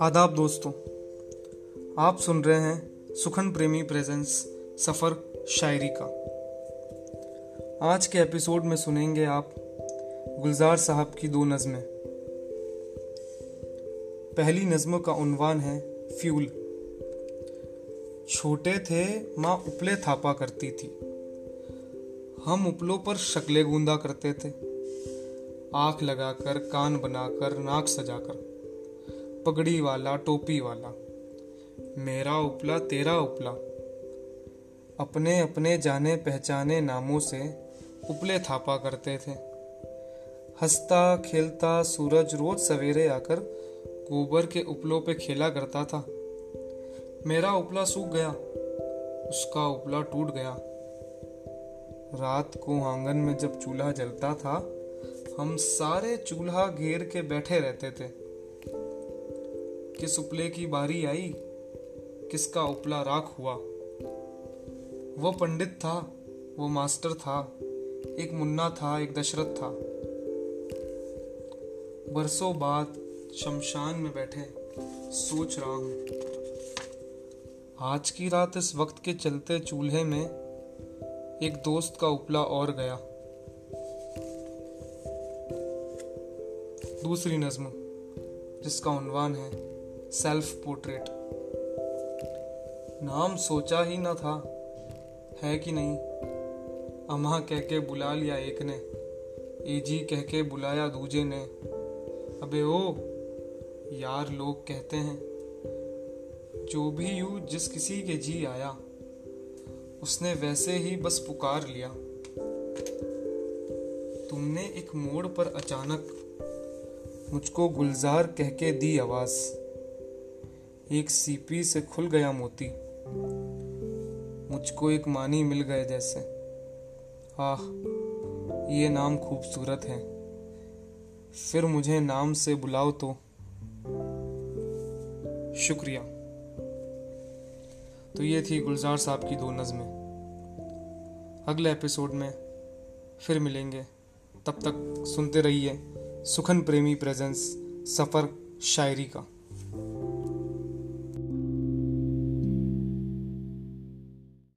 आदाब दोस्तों, आप सुन रहे हैं सुखन प्रेमी प्रेजेंस सफ़र शायरी का। आज के एपिसोड में सुनेंगे आप गुलजार साहब की दो नज़में। पहली नज़म का उनवान है फ्यूल। छोटे थे, माँ उपले थापा करती थी। हम उपलों पर शक्लें गूंदा करते थे। आँख लगाकर, कान बनाकर, नाक सजाकर। पगड़ी वाला, टोपी वाला। मेरा उपला, तेरा उपला। अपने अपने जाने पहचाने नामों से उपले थापा करते थे। हंसता, खेलता, सूरज रोज सवेरे आकर गोबर के उपलों पे खेला करता था। मेरा उपला सूख गया, उसका उपला टूट गया। रात को आँगन में जब चूल्हा जलता था, हम सारे चूल्हा घेर के बैठे रहते थे। किस उपले की बारी आई, किसका उपला राख हुआ। वो पंडित था, वो मास्टर था, एक मुन्ना था, एक दशरथ था। बरसों बाद शमशान में बैठे, सोच रहा हूँ। आज की रात इस वक्त के चलते चूल्हे में एक दोस्त का उपला और गया। दूसरी नज्म, जिसका उन्वान है सेल्फ पोर्ट्रेट नाम सोचा ही ना था, है कि नहीं? अम्मा कह के बुला लिया एक ने, एजी कह के बुलाया दूजे ने। अबे ओ, यार लोग कहते हैं, जो भी यू जिस किसी के जी आया उसने वैसे ही बस पुकार लिया। तुमने एक मोड़ पर अचानक मुझको गुलजार कह के दी आवाज़। एक सीपी से खुल गया मोती। मुझको एक मानी मिल गए जैसे। आह, ये नाम खूबसूरत है। फिर मुझे नाम से बुलाओ तो। शुक्रिया। तो ये थी गुलजार साहब की दो नज़में। अगले एपिसोड में फिर मिलेंगे। तब तक सुनते रहिए सुखन प्रेमी प्रेजेंस सफ़र शायरी का।